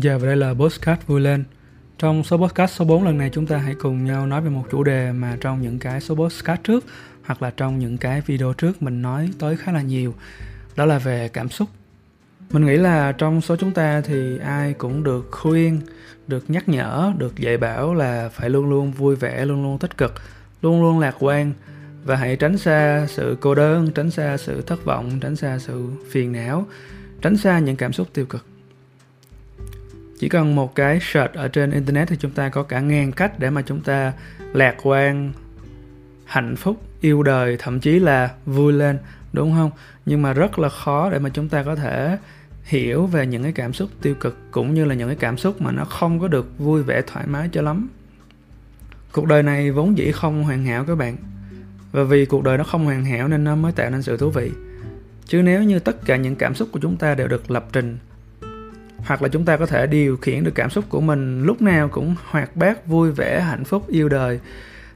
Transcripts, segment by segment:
Xin chào và đây là Postcard vui lên. Trong số Postcard số 4 lần này chúng ta hãy cùng nhau nói về một chủ đề mà trong những cái số Postcard trước hoặc là trong những cái video trước mình nói tới khá là nhiều. Đó là về cảm xúc. Mình nghĩ là trong số chúng ta thì ai cũng được khuyên, được nhắc nhở, được dạy bảo là phải luôn luôn vui vẻ, luôn luôn tích cực, luôn luôn lạc quan và hãy tránh xa sự cô đơn, tránh xa sự thất vọng, tránh xa sự phiền não, tránh xa những cảm xúc tiêu cực chỉ cần một cái search ở trên internet thì chúng ta có cả ngàn cách để mà chúng ta lạc quan, hạnh phúc, yêu đời, thậm chí là vui lên, đúng không? Nhưng mà rất là khó để mà chúng ta có thể hiểu về những cái cảm xúc tiêu cực cũng như là những cái cảm xúc mà nó không có được vui vẻ, thoải mái cho lắm. Cuộc đời này vốn dĩ không hoàn hảo các bạn. Và vì cuộc đời nó không hoàn hảo nên nó mới tạo nên sự thú vị. Chứ nếu như tất cả những cảm xúc của chúng ta đều được lập trình hoặc là chúng ta có thể điều khiển được cảm xúc của mình, lúc nào cũng hoạt bát, vui vẻ, hạnh phúc, yêu đời,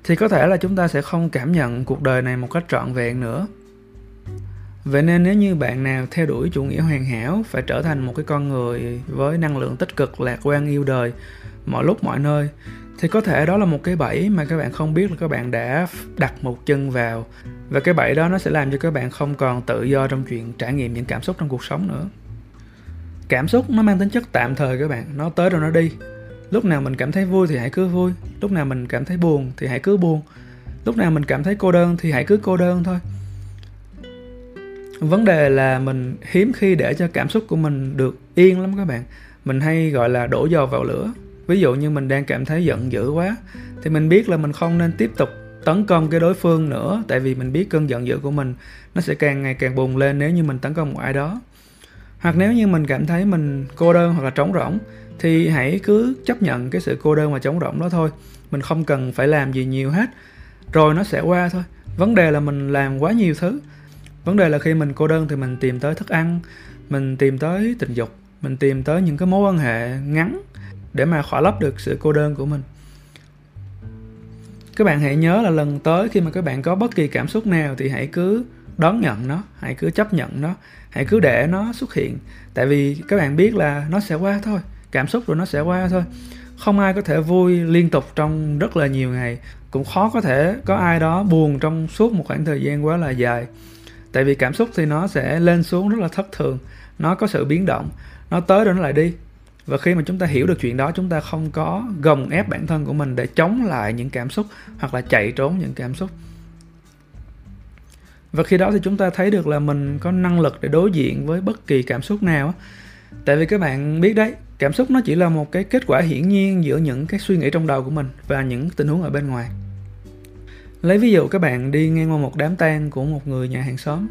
thì có thể là chúng ta sẽ không cảm nhận cuộc đời này một cách trọn vẹn nữa. Vậy nên nếu như bạn nào theo đuổi chủ nghĩa hoàn hảo, phải trở thành một cái con người với năng lượng tích cực, lạc quan, yêu đời mọi lúc, mọi nơi, thì có thể đó là một cái bẫy mà các bạn không biết là các bạn đã đặt một chân vào. Và cái bẫy đó nó sẽ làm cho các bạn không còn tự do trong chuyện trải nghiệm những cảm xúc trong cuộc sống nữa cảm xúc nó mang tính chất tạm thời các bạn. Nó tới rồi nó đi. Lúc nào mình cảm thấy vui thì hãy cứ vui. Lúc nào mình cảm thấy buồn thì hãy cứ buồn. Lúc nào mình cảm thấy cô đơn thì hãy cứ cô đơn thôi. Vấn đề là mình hiếm khi để cho cảm xúc của mình được yên lắm các bạn. Mình hay gọi là đổ dầu vào lửa. Ví dụ như mình đang cảm thấy giận dữ quá, thì mình biết là mình không nên tiếp tục tấn công cái đối phương nữa, tại vì mình biết cơn giận dữ của mình nó sẽ càng ngày càng bùng lên nếu như mình tấn công một ai đó hoặc nếu như mình cảm thấy mình cô đơn hoặc là trống rỗng, thì hãy cứ chấp nhận cái sự cô đơn và trống rỗng đó thôi. Mình không cần phải làm gì nhiều hết, rồi nó sẽ qua thôi. Vấn đề là mình làm quá nhiều thứ. Vấn đề là khi mình cô đơn thì mình tìm tới thức ăn, mình tìm tới tình dục, mình tìm tới những cái mối quan hệ ngắn để mà khỏa lấp được sự cô đơn của mình. Các bạn hãy nhớ là lần tới khi mà các bạn có bất kỳ cảm xúc nào thì hãy cứ đón nhận nó, hãy cứ chấp nhận nó, hãy cứ để nó xuất hiện. Tại vì các bạn biết là nó sẽ qua thôi, cảm xúc rồi nó sẽ qua thôi. Không ai có thể vui liên tục trong rất là nhiều ngày. Cũng khó có thể có ai đó buồn trong suốt một khoảng thời gian quá là dài. Tại vì cảm xúc thì nó sẽ lên xuống rất là thất thường. Nó có sự biến động. Nó tới rồi nó lại đi. Và khi mà chúng ta hiểu được chuyện đó, chúng ta không có gồng ép bản thân của mình để chống lại những cảm xúc hoặc là chạy trốn những cảm xúc và khi đó thì chúng ta thấy được là mình có năng lực để đối diện với bất kỳ cảm xúc nào tại vì các bạn biết đấy, cảm xúc nó chỉ là một cái kết quả hiển nhiên giữa những cái suy nghĩ trong đầu của mình và những tình huống ở bên ngoài. Lấy ví dụ, các bạn đi ngang qua một đám tang của một người nhà hàng xóm.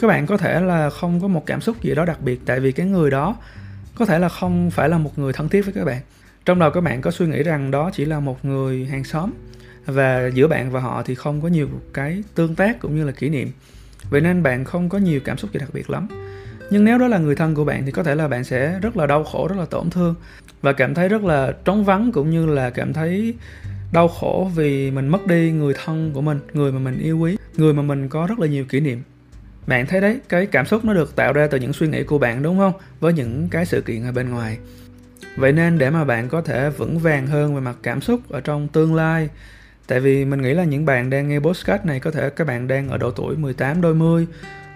Các bạn có thể là không có một cảm xúc gì đó đặc biệt, tại vì cái người đó có thể là không phải là một người thân thiết với các bạn. Trong đầu các bạn có suy nghĩ rằng đó chỉ là một người hàng xóm và giữa bạn và họ thì không có nhiều cái tương tác cũng như là kỷ niệm. Vậy nên bạn không có nhiều cảm xúc gì đặc biệt lắm. Nhưng nếu đó là người thân của bạn thì có thể là bạn sẽ rất là đau khổ, rất là tổn thương. Và cảm thấy rất là trống vắng cũng như là cảm thấy đau khổ vì mình mất đi người thân của mình, người mà mình yêu quý, người mà mình có rất là nhiều kỷ niệm. Bạn thấy đấy, cái cảm xúc nó được tạo ra từ những suy nghĩ của bạn, đúng không? Với những cái sự kiện ở bên ngoài. Vậy nên để mà bạn có thể vững vàng hơn về mặt cảm xúc ở trong tương lai Tại vì mình nghĩ là những bạn đang nghe podcast này có thể các bạn đang ở độ tuổi 18 đôi mươi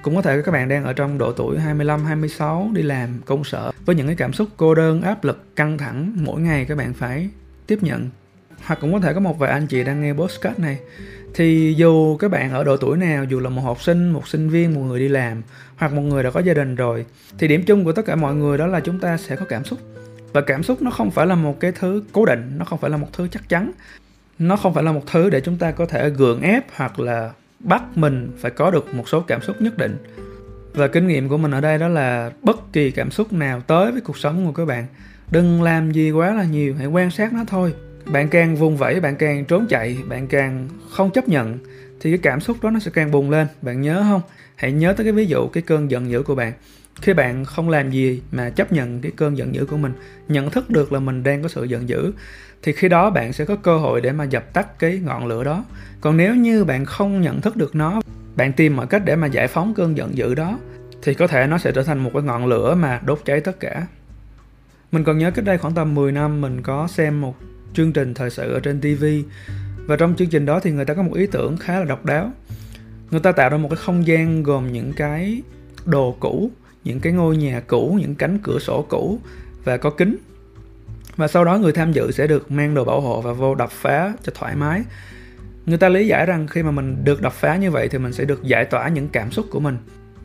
cũng có thể các bạn đang ở trong độ tuổi 25, 26 đi làm công sở. Với những cái cảm xúc cô đơn, áp lực, căng thẳng mỗi ngày các bạn phải tiếp nhận. Hoặc cũng có thể có một vài anh chị đang nghe podcast này. Thì dù các bạn ở độ tuổi nào, dù là một học sinh, một sinh viên, một người đi làm hoặc một người đã có gia đình rồi thì điểm chung của tất cả mọi người đó là chúng ta sẽ có cảm xúc. Và cảm xúc nó không phải là một cái thứ cố định nó không phải là một thứ chắc chắn nó không phải là một thứ để chúng ta có thể gượng ép hoặc là bắt mình phải có được một số cảm xúc nhất định. Và kinh nghiệm của mình ở đây đó là bất kỳ cảm xúc nào tới với cuộc sống của các bạn, đừng làm gì quá là nhiều, hãy quan sát nó thôi. Bạn càng vùng vẫy, bạn càng trốn chạy, bạn càng không chấp nhận thì cái cảm xúc đó nó sẽ càng bùng lên. Bạn nhớ không? Hãy nhớ tới cái ví dụ, cái cơn giận dữ của bạn. Khi bạn không làm gì mà chấp nhận cái cơn giận dữ của mình, nhận thức được là mình đang có sự giận dữ, thì khi đó bạn sẽ có cơ hội để mà dập tắt cái ngọn lửa đó. Còn nếu như bạn không nhận thức được nó, bạn tìm mọi cách để mà giải phóng cơn giận dữ đó, thì có thể nó sẽ trở thành một cái ngọn lửa mà đốt cháy tất cả. Mình còn nhớ cách đây khoảng tầm 10 năm, mình có xem một chương trình thời sự ở trên TV và trong chương trình đó thì người ta có một ý tưởng khá là độc đáo. Người ta tạo ra một cái không gian gồm những cái đồ cũ, những cái ngôi nhà cũ, những cánh cửa sổ cũ và có kính. Và sau đó người tham dự sẽ được mang đồ bảo hộ và vô đập phá cho thoải mái. Người ta lý giải rằng khi mà mình được đập phá như vậy thì mình sẽ được giải tỏa những cảm xúc của mình.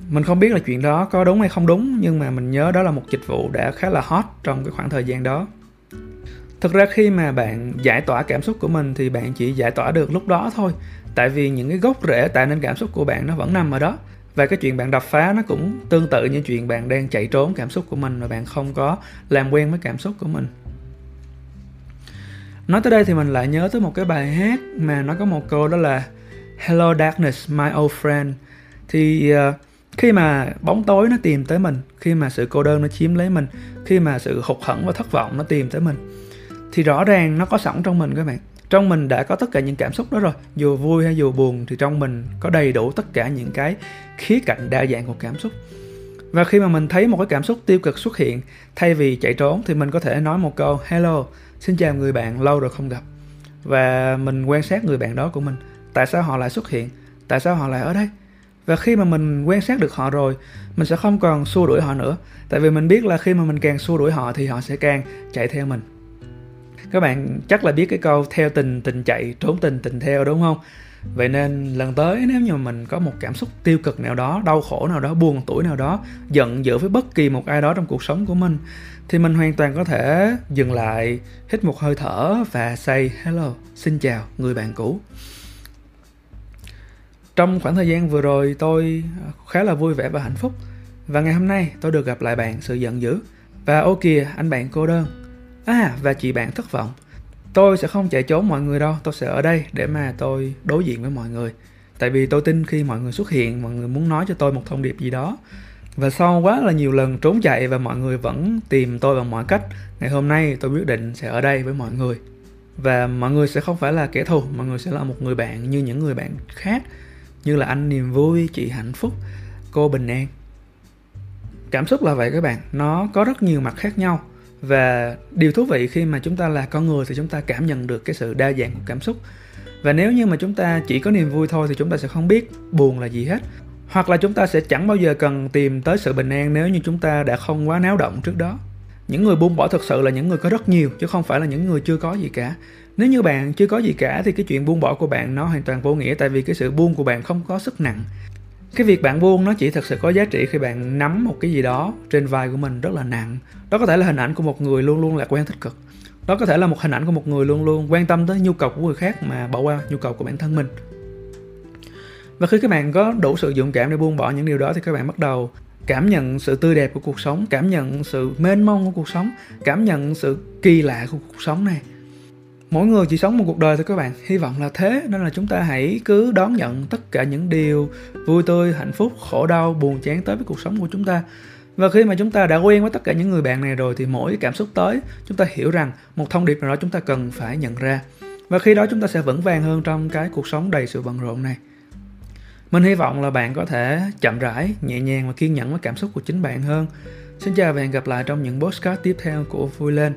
Mình không biết là chuyện đó có đúng hay không đúng, nhưng mà mình nhớ đó là một dịch vụ đã khá là hot trong cái khoảng thời gian đó thực ra khi mà bạn giải tỏa cảm xúc của mình thì bạn chỉ giải tỏa được lúc đó thôi. Tại vì những cái gốc rễ tạo nên cảm xúc của bạn nó vẫn nằm ở đó. Và cái chuyện bạn đập phá nó cũng tương tự như chuyện bạn đang chạy trốn cảm xúc của mình và bạn không có làm quen với cảm xúc của mình. Nói tới đây thì mình lại nhớ tới một cái bài hát mà nó có một câu đó là hello darkness my old friend. Thì uh, khi mà bóng tối nó tìm tới mình khi mà sự cô đơn nó chiếm lấy mình khi mà sự hụt hẫng và thất vọng nó tìm tới mình thì rõ ràng nó có sẵn trong mình các bạn. Trong mình đã có tất cả những cảm xúc đó rồi. Dù vui hay dù buồn thì trong mình có đầy đủ tất cả những cái khía cạnh đa dạng của cảm xúc. Và khi mà mình thấy một cái cảm xúc tiêu cực xuất hiện, thay vì chạy trốn thì mình có thể nói một câu, hello, xin chào người bạn, lâu rồi không gặp. Và mình quan sát người bạn đó của mình. Tại sao họ lại xuất hiện? Tại sao họ lại ở đây? Và khi mà mình quan sát được họ rồi, mình sẽ không còn xua đuổi họ nữa. Tại vì mình biết là khi mà mình càng xua đuổi họ thì họ sẽ càng chạy theo mình các bạn chắc là biết cái câu theo tình tình chạy, trốn tình tình theo đúng không? Vậy nên lần tới nếu như mình có một cảm xúc tiêu cực nào đó, đau khổ nào đó, buồn tuổi nào đó, giận dữ với bất kỳ một ai đó trong cuộc sống của mình, thì mình hoàn toàn có thể dừng lại, hít một hơi thở và say, hello, xin chào, người bạn cũ. Trong khoảng thời gian vừa rồi, tôi khá là vui vẻ và hạnh phúc. Và ngày hôm nay, tôi được gặp lại bạn sự giận dữ. Và ô kìa, anh bạn cô đơn à và chị bạn thất vọng. Tôi sẽ không chạy trốn mọi người đâu, tôi sẽ ở đây để mà tôi đối diện với mọi người. Tại vì tôi tin khi mọi người xuất hiện, mọi người muốn nói cho tôi một thông điệp gì đó. Và sau quá là nhiều lần trốn chạy và mọi người vẫn tìm tôi bằng mọi cách, ngày hôm nay tôi quyết định sẽ ở đây với mọi người. Và mọi người sẽ không phải là kẻ thù, mọi người sẽ là một người bạn như những người bạn khác, như là anh niềm vui, chị hạnh phúc, cô bình an. Cảm xúc là vậy các bạn, nó có rất nhiều mặt khác nhau và điều thú vị khi mà chúng ta là con người thì chúng ta cảm nhận được cái sự đa dạng của cảm xúc. Và nếu như mà chúng ta chỉ có niềm vui thôi thì chúng ta sẽ không biết buồn là gì hết. Hoặc là chúng ta sẽ chẳng bao giờ cần tìm tới sự bình an nếu như chúng ta đã không quá náo động trước đó. Những người buông bỏ thực sự là những người có rất nhiều, chứ không phải là những người chưa có gì cả. Nếu như bạn chưa có gì cả thì cái chuyện buông bỏ của bạn nó hoàn toàn vô nghĩa, tại vì cái sự buông của bạn không có sức nặng cái việc bạn buông nó chỉ thật sự có giá trị khi bạn nắm một cái gì đó trên vai của mình rất là nặng. Đó có thể là hình ảnh của một người luôn luôn lạc quan tích cực. Đó có thể là một hình ảnh của một người luôn luôn quan tâm tới nhu cầu của người khác mà bỏ qua nhu cầu của bản thân mình. Và khi các bạn có đủ sự dũng cảm để buông bỏ những điều đó thì các bạn bắt đầu cảm nhận sự tươi đẹp của cuộc sống, cảm nhận sự mênh mông của cuộc sống, cảm nhận sự kỳ lạ của cuộc sống này mỗi người chỉ sống một cuộc đời thôi các bạn. Hy vọng là thế, nên là chúng ta hãy cứ đón nhận tất cả những điều vui tươi, hạnh phúc, khổ đau, buồn chán tới với cuộc sống của chúng ta. Và khi mà chúng ta đã quen với tất cả những người bạn này rồi thì mỗi cảm xúc tới, chúng ta hiểu rằng một thông điệp nào đó chúng ta cần phải nhận ra. Và khi đó chúng ta sẽ vững vàng hơn trong cái cuộc sống đầy sự bận rộn này. Mình hy vọng là bạn có thể chậm rãi, nhẹ nhàng và kiên nhẫn với cảm xúc của chính bạn hơn. Xin chào và hẹn gặp lại trong những postcard tiếp theo của vui lên.